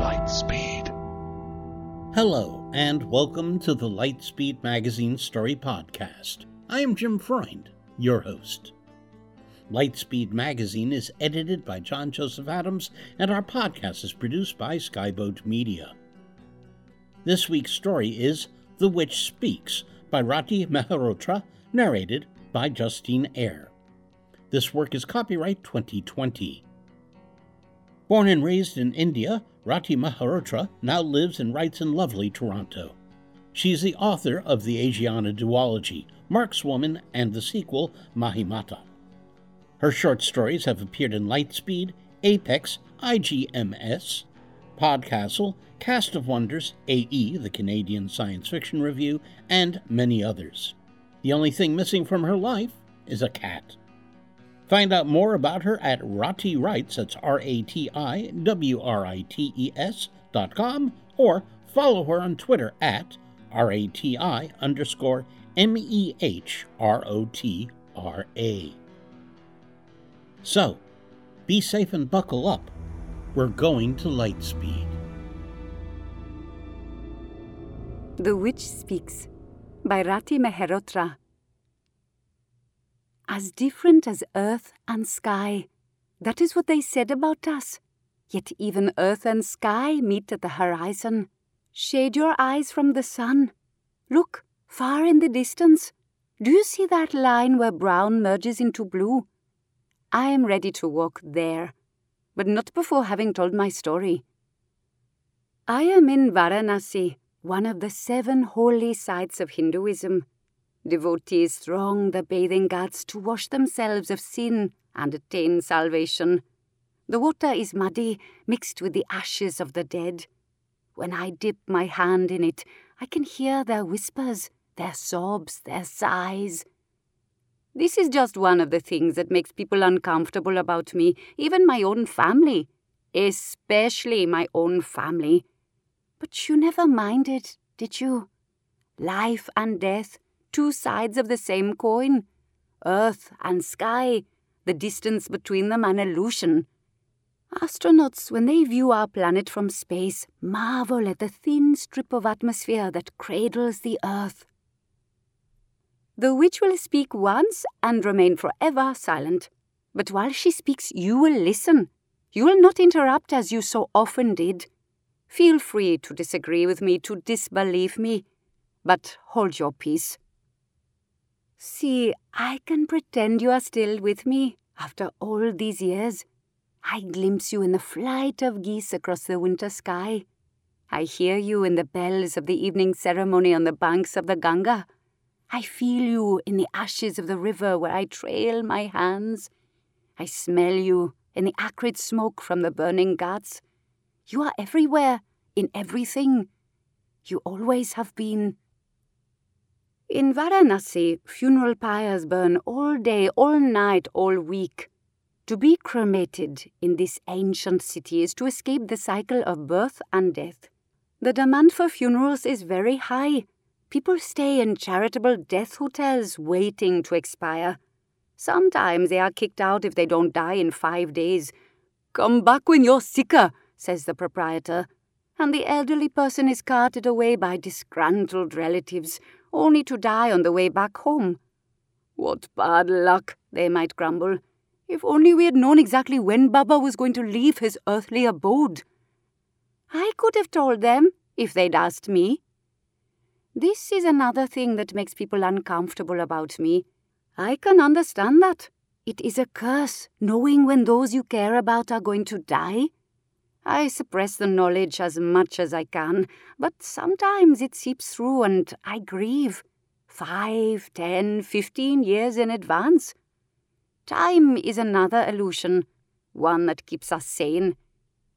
Lightspeed. Hello, and welcome to the Lightspeed Magazine Story Podcast. I am Jim Freund, your host. Lightspeed Magazine is edited by John Joseph Adams, and our podcast is produced by Skyboat Media. This week's story is The Witch Speaks by Rati Mehrotra, narrated by Justine Eyre. This work is copyright 2020. Born and raised in India, Rati Mehrotra now lives and writes in lovely Toronto. She is the author of the Asiana duology, Markswoman, and the sequel, Mahimata. Her short stories have appeared in Lightspeed, Apex, IGMS, Podcastle, Cast of Wonders, AE, the Canadian Science Fiction Review, and many others. The only thing missing from her life is a cat. Find out more about her at Rati Writes, that's R A T I W R I T E S dot com, or follow her on Twitter at R A T I underscore M E H R O T R A. So, be safe and buckle up. We're going to Lightspeed. The Witch Speaks by Rati Mehrotra. As different as earth and sky, that is what they said about us. Yet even earth and sky meet at the horizon. Shade your eyes from the sun. Look, far in the distance. Do you see that line where brown merges into blue? I am ready to walk there, but not before having told my story. I am in Varanasi, one of the seven holy sites of Hinduism. Devotees throng the bathing ghats to wash themselves of sin and attain salvation. The water is muddy, mixed with the ashes of the dead. When I dip my hand in it, I can hear their whispers, their sobs, their sighs. This is just one of the things that makes people uncomfortable about me, even my own family, especially my own family. But you never minded, did you? Life and death, two sides of the same coin. Earth and sky, the distance between them an illusion. Astronauts, when they view our planet from space, marvel at the thin strip of atmosphere that cradles the Earth. The witch will speak once and remain forever silent. But while she speaks, you will listen. You will not interrupt as you so often did. Feel free to disagree with me, to disbelieve me, but hold your peace. See, I can pretend you are still with me after all these years. I glimpse you in the flight of geese across the winter sky. I hear you in the bells of the evening ceremony on the banks of the Ganga. I feel you in the ashes of the river where I trail my hands. I smell you in the acrid smoke from the burning ghats. You are everywhere, in everything. You always have been. In Varanasi, funeral pyres burn all day, all night, all week. To be cremated in this ancient city is to escape the cycle of birth and death. The demand for funerals is very high. People stay in charitable death hotels waiting to expire. Sometimes they are kicked out if they don't die in five days. Come back when you're sicker, says the proprietor. And the elderly person is carted away by disgruntled relatives, only to die on the way back home. What bad luck, they might grumble. If only we had known exactly when Baba was going to leave his earthly abode. I could have told them, if they'd asked me. This is another thing that makes people uncomfortable about me. I can understand that. It is a curse, knowing when those you care about are going to die. I suppress the knowledge as much as I can, but sometimes it seeps through and I grieve. Five, ten, fifteen years in advance. Time is another illusion, one that keeps us sane.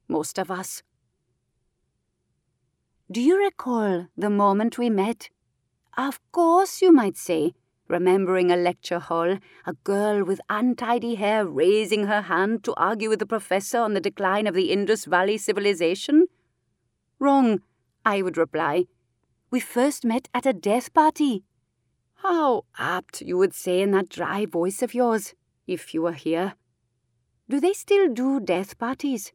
Most of us. Do you recall the moment we met? Of course, you might say remembering a lecture hall, a girl with untidy hair raising her hand to argue with the professor on the decline of the Indus Valley civilization? Wrong, I would reply. We first met at a death party. How apt, you would say in that dry voice of yours, if you were here. Do they still do death parties?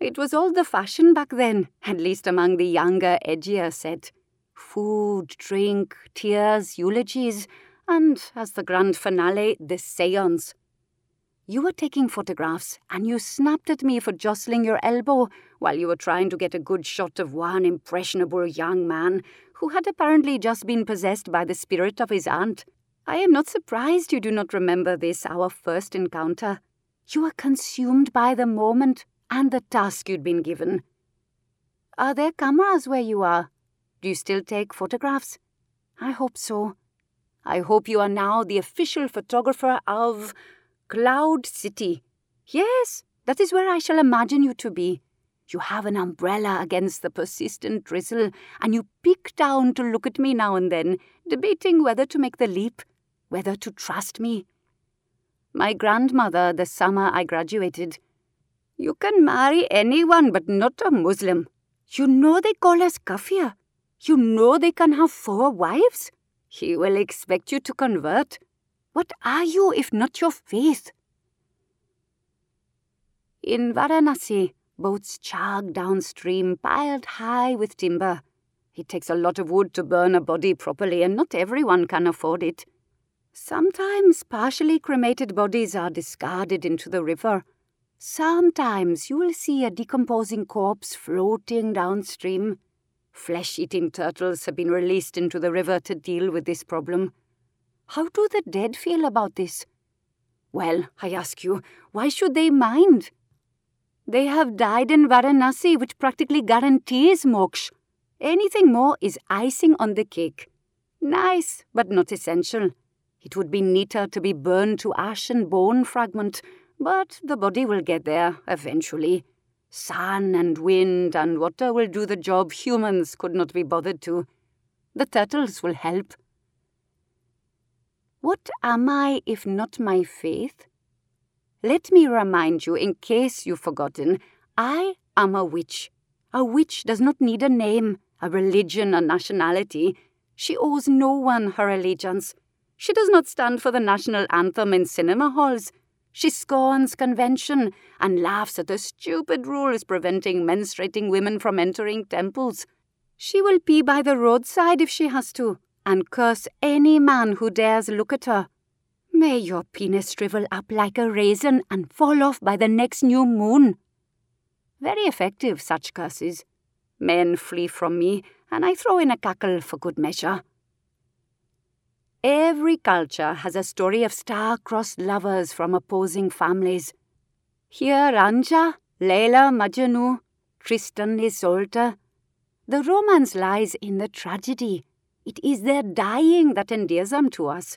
It was all the fashion back then, at least among the younger, edgier set. Food, drink, tears, eulogies, and, as the grand finale, the seance. You were taking photographs, and you snapped at me for jostling your elbow while you were trying to get a good shot of one impressionable young man who had apparently just been possessed by the spirit of his aunt. I am not surprised you do not remember this, our first encounter. You were consumed by the moment and the task you'd been given. Are there cameras where you are? Do you still take photographs? I hope so. I hope you are now the official photographer of Cloud City. Yes, that is where I shall imagine you to be. You have an umbrella against the persistent drizzle, and you peek down to look at me now and then, debating whether to make the leap, whether to trust me. My grandmother, the summer I graduated, you can marry anyone but not a Muslim. You know they call us kafir. You know they can have four wives. He will expect you to convert. What are you if not your faith? In Varanasi, boats chug downstream, piled high with timber. It takes a lot of wood to burn a body properly, and not everyone can afford it. Sometimes partially cremated bodies are discarded into the river. Sometimes you will see a decomposing corpse floating downstream. Flesh eating turtles have been released into the river to deal with this problem. How do the dead feel about this? Well, I ask you, why should they mind? They have died in Varanasi, which practically guarantees moksha. Anything more is icing on the cake. Nice, but not essential. It would be neater to be burned to ash and bone fragment but the body will get there eventually. Sun and wind and water will do the job humans could not be bothered to. The turtles will help. What am I if not my faith? Let me remind you, in case you've forgotten, I am a witch. A witch does not need a name, a religion, a nationality. She owes no one her allegiance. She does not stand for the national anthem in cinema halls. She scorns convention and laughs at the stupid rules preventing menstruating women from entering temples. She will pee by the roadside if she has to, and curse any man who dares look at her. May your penis shrivel up like a raisin and fall off by the next new moon. Very effective, such curses. Men flee from me, and I throw in a cackle for good measure. Every culture has a story of star-crossed lovers from opposing families. Heer Ranjha, Layla Majnu, Tristan Isolde. The romance lies in the tragedy. It is their dying that endears them to us.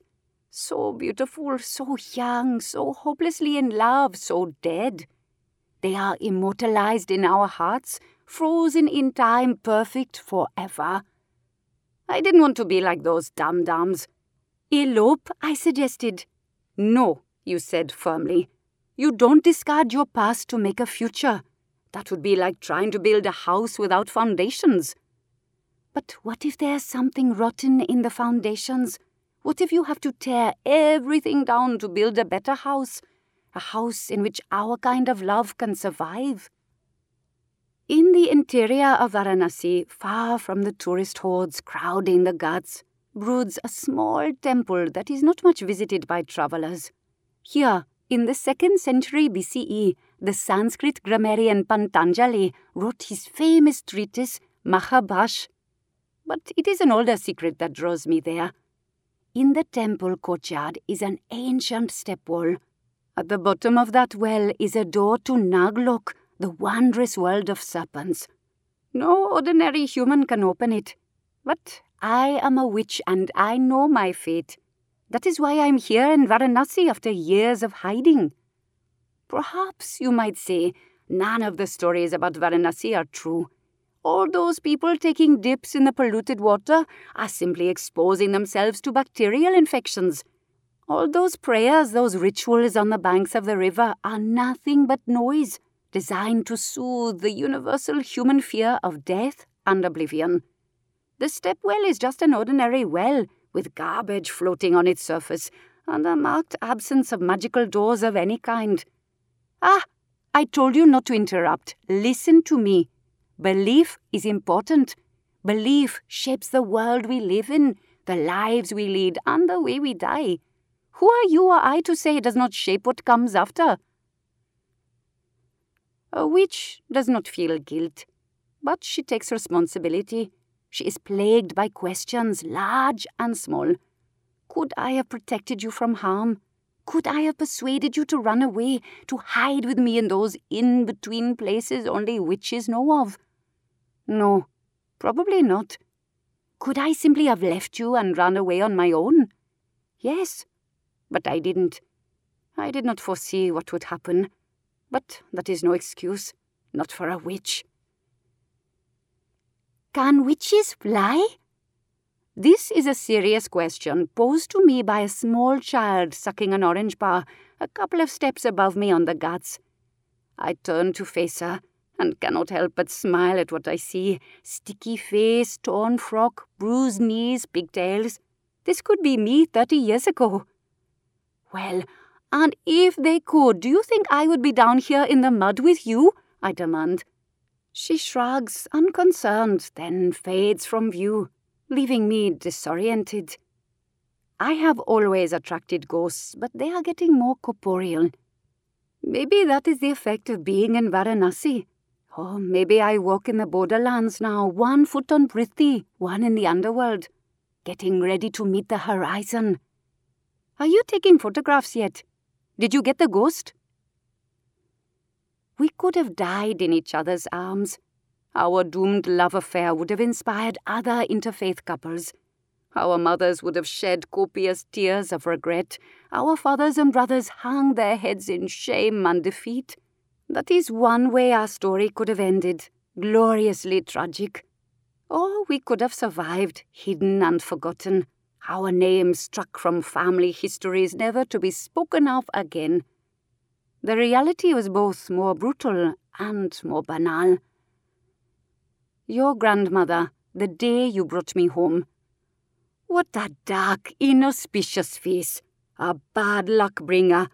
So beautiful, so young, so hopelessly in love, so dead. They are immortalized in our hearts, frozen in time, perfect forever. I didn't want to be like those dum-dums Elope, I suggested. No, you said firmly. You don't discard your past to make a future. That would be like trying to build a house without foundations. But what if there's something rotten in the foundations? What if you have to tear everything down to build a better house? A house in which our kind of love can survive? In the interior of Varanasi, far from the tourist hordes crowding the ghats, broods a small temple that is not much visited by travelers. Here, in the second century BCE, the Sanskrit grammarian Patanjali wrote his famous treatise Mahabhashya. But it is an older secret that draws me there. In the temple courtyard is an ancient step well. At the bottom of that well is a door to Naglok, the wondrous world of serpents. No ordinary human can open it. But I am a witch and I know my fate. That is why I am here in Varanasi after years of hiding. Perhaps you might say none of the stories about Varanasi are true. All those people taking dips in the polluted water are simply exposing themselves to bacterial infections. All those prayers, those rituals on the banks of the river are nothing but noise designed to soothe the universal human fear of death and oblivion. The step well is just an ordinary well with garbage floating on its surface and a marked absence of magical doors of any kind. Ah, I told you not to interrupt. Listen to me. Belief is important. Belief shapes the world we live in, the lives we lead, and the way we die. Who are you or I to say it does not shape what comes after? A witch does not feel guilt, but she takes responsibility. She is plagued by questions, large and small. Could I have protected you from harm? Could I have persuaded you to run away, to hide with me in those in between places only witches know of? No, probably not. Could I simply have left you and run away on my own? Yes, but I didn't. I did not foresee what would happen. But that is no excuse, not for a witch. Can witches fly? This is a serious question posed to me by a small child sucking an orange bar a couple of steps above me on the ghats. I turn to face her and cannot help but smile at what I see sticky face, torn frock, bruised knees, pigtails. This could be me thirty years ago. Well, and if they could, do you think I would be down here in the mud with you? I demand. She shrugs, unconcerned, then fades from view, leaving me disoriented. I have always attracted ghosts, but they are getting more corporeal. Maybe that is the effect of being in Varanasi. Or maybe I walk in the borderlands now, one foot on Prithvi, one in the underworld, getting ready to meet the horizon. Are you taking photographs yet? Did you get the ghost? We could have died in each other's arms. Our doomed love affair would have inspired other interfaith couples. Our mothers would have shed copious tears of regret. Our fathers and brothers hung their heads in shame and defeat. That is one way our story could have ended, gloriously tragic. Or we could have survived, hidden and forgotten, our names struck from family histories never to be spoken of again. The reality was both more brutal and more banal. Your grandmother, the day you brought me home. What a dark, inauspicious face, a bad luck bringer.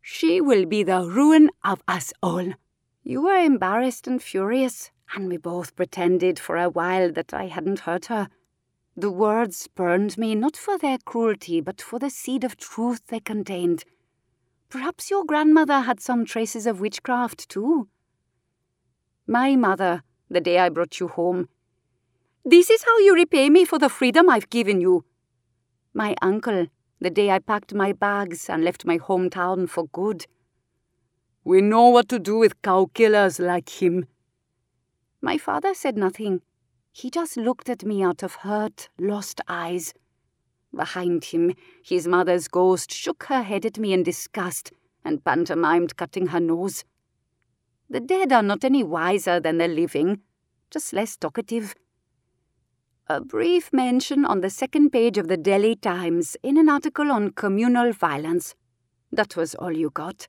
She will be the ruin of us all. You were embarrassed and furious, and we both pretended for a while that I hadn't hurt her. The words burned me not for their cruelty, but for the seed of truth they contained. Perhaps your grandmother had some traces of witchcraft, too. My mother, the day I brought you home. This is how you repay me for the freedom I've given you. My uncle, the day I packed my bags and left my hometown for good. We know what to do with cow killers like him. My father said nothing. He just looked at me out of hurt, lost eyes. Behind him, his mother's ghost shook her head at me in disgust and pantomimed cutting her nose. The dead are not any wiser than the living, just less talkative. A brief mention on the second page of the Delhi Times in an article on communal violence. That was all you got.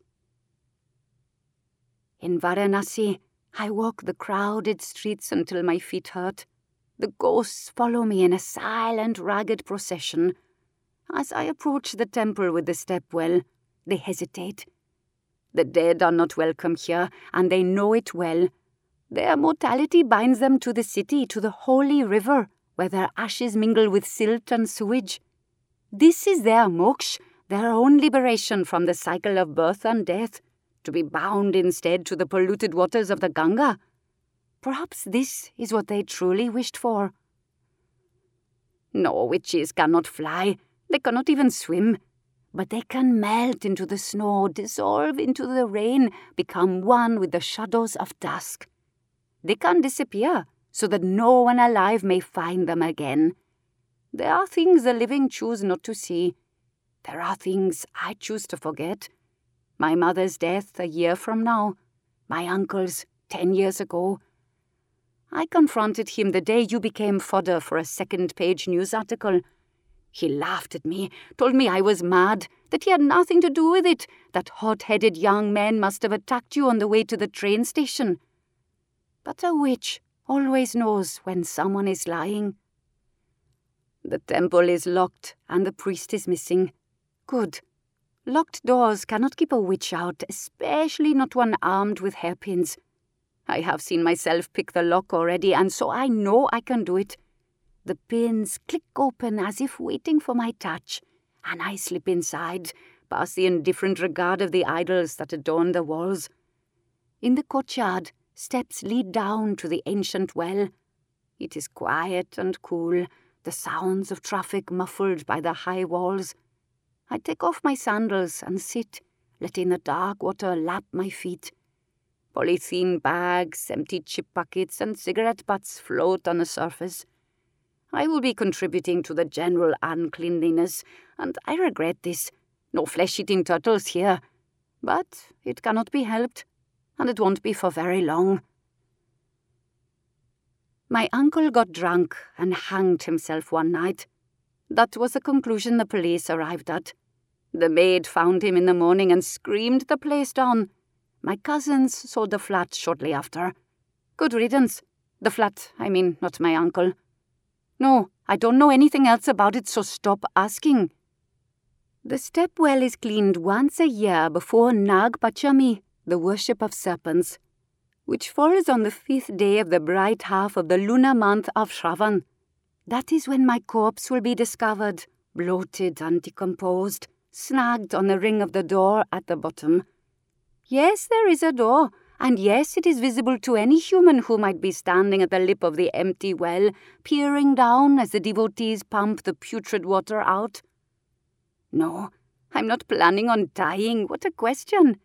In Varanasi, I walk the crowded streets until my feet hurt. The ghosts follow me in a silent, ragged procession. As I approach the temple with the stepwell, they hesitate. The dead are not welcome here, and they know it well. Their mortality binds them to the city, to the holy river, where their ashes mingle with silt and sewage. This is their moksha, their own liberation from the cycle of birth and death, to be bound instead to the polluted waters of the Ganga. Perhaps this is what they truly wished for. No, witches cannot fly, they cannot even swim, but they can melt into the snow, dissolve into the rain, become one with the shadows of dusk. They can disappear so that no one alive may find them again. There are things the living choose not to see. There are things I choose to forget. My mother's death a year from now, my uncle's ten years ago, I confronted him the day you became fodder for a second page news article. He laughed at me, told me I was mad, that he had nothing to do with it, that hot headed young man must have attacked you on the way to the train station. But a witch always knows when someone is lying. The temple is locked and the priest is missing. Good. Locked doors cannot keep a witch out, especially not one armed with hairpins. I have seen myself pick the lock already, and so I know I can do it. The pins click open as if waiting for my touch, and I slip inside, past the indifferent regard of the idols that adorn the walls. In the courtyard, steps lead down to the ancient well. It is quiet and cool, the sounds of traffic muffled by the high walls. I take off my sandals and sit, letting the dark water lap my feet. Polythene bags, empty chip buckets, and cigarette butts float on the surface. I will be contributing to the general uncleanliness, and I regret this. No flesh eating turtles here. But it cannot be helped, and it won't be for very long. My uncle got drunk and hanged himself one night. That was the conclusion the police arrived at. The maid found him in the morning and screamed the place down. My cousins sold the flat shortly after. Good riddance. The flat, I mean, not my uncle. No, I don't know anything else about it, so stop asking. The step well is cleaned once a year before Nag Panchami, the worship of serpents which falls on the fifth day of the bright half of the lunar month of Shravan. That is when my corpse will be discovered, bloated and decomposed, snagged on the ring of the door at the bottom. Yes, there is a door, and yes, it is visible to any human who might be standing at the lip of the empty well, peering down as the devotees pump the putrid water out. No, I'm not planning on dying. What a question!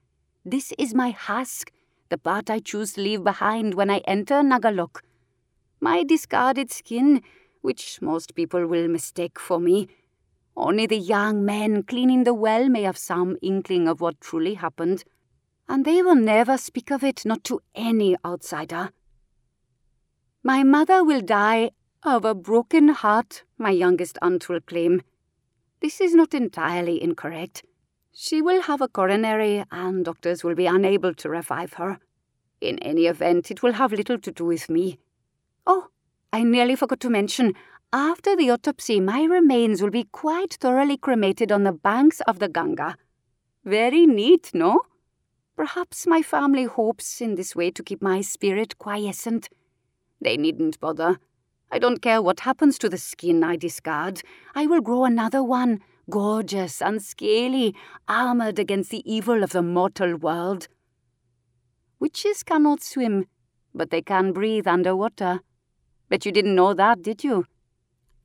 This is my husk, the part I choose to leave behind when I enter Nagalok. My discarded skin, which most people will mistake for me. Only the young men cleaning the well may have some inkling of what truly happened, and they will never speak of it, not to any outsider. My mother will die of a broken heart, my youngest aunt will claim. This is not entirely incorrect. She will have a coronary, and doctors will be unable to revive her. In any event, it will have little to do with me. Oh, I nearly forgot to mention, after the autopsy, my remains will be quite thoroughly cremated on the banks of the Ganga. Very neat, no? Perhaps my family hopes in this way to keep my spirit quiescent. They needn't bother. I don't care what happens to the skin I discard. I will grow another one gorgeous and scaly, armoured against the evil of the mortal world. Witches cannot swim, but they can breathe underwater. Bet you didn't know that, did you?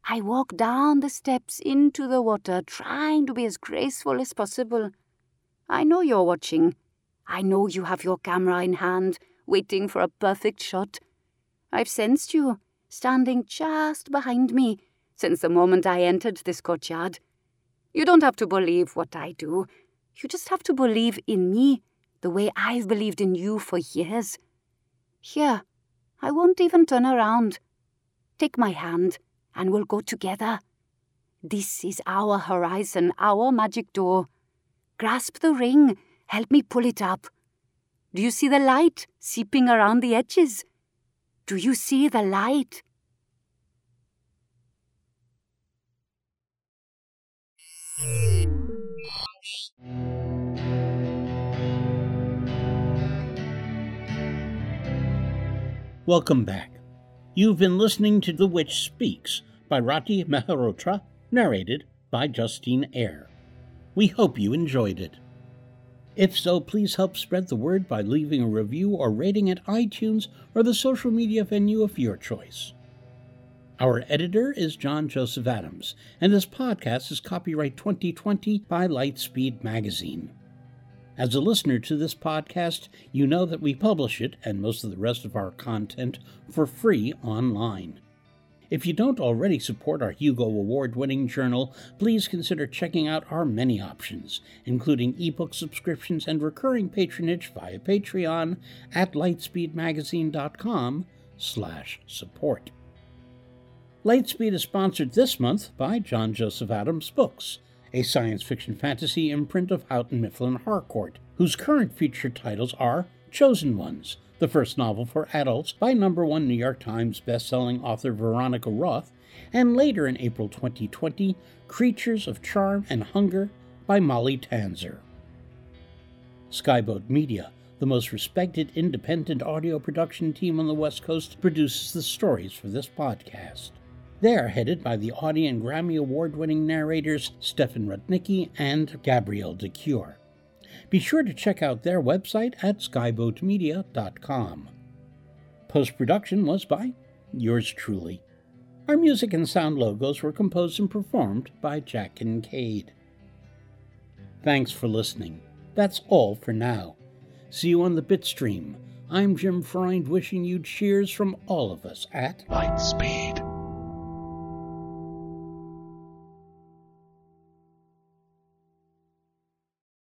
I walk down the steps into the water, trying to be as graceful as possible. I know you're watching. I know you have your camera in hand, waiting for a perfect shot. I've sensed you, standing just behind me, since the moment I entered this courtyard. You don't have to believe what I do. You just have to believe in me, the way I've believed in you for years. Here, I won't even turn around. Take my hand, and we'll go together. This is our horizon, our magic door. Grasp the ring, help me pull it up. Do you see the light seeping around the edges? Do you see the light? Welcome back. You've been listening to The Witch Speaks by Rati Mehrotra, narrated by Justine Eyre. We hope you enjoyed it. If so, please help spread the word by leaving a review or rating at iTunes or the social media venue of your choice. Our editor is John Joseph Adams, and this podcast is copyright 2020 by Lightspeed Magazine. As a listener to this podcast, you know that we publish it and most of the rest of our content for free online. If you don't already support our Hugo Award winning journal, please consider checking out our many options, including ebook subscriptions and recurring patronage via Patreon at lightspeedmagazine.com slash support. Lightspeed is sponsored this month by John Joseph Adams Books, a science fiction fantasy imprint of Houghton Mifflin Harcourt, whose current feature titles are Chosen Ones, the first novel for adults by number one New York Times bestselling author Veronica Roth, and later in April 2020, Creatures of Charm and Hunger by Molly Tanzer. Skyboat Media, the most respected independent audio production team on the West Coast, produces the stories for this podcast. They are headed by the Audie and Grammy Award winning narrators Stefan Rudnicki and Gabrielle de Cuir. Be sure to check out their website at skyboatmedia.com. Post production was by yours truly. Our music and sound logos were composed and performed by Jack Kincaid. Thanks for listening. That's all for now. See you on the Bitstream. I'm Jim Freund wishing you cheers from all of us at Lightspeed.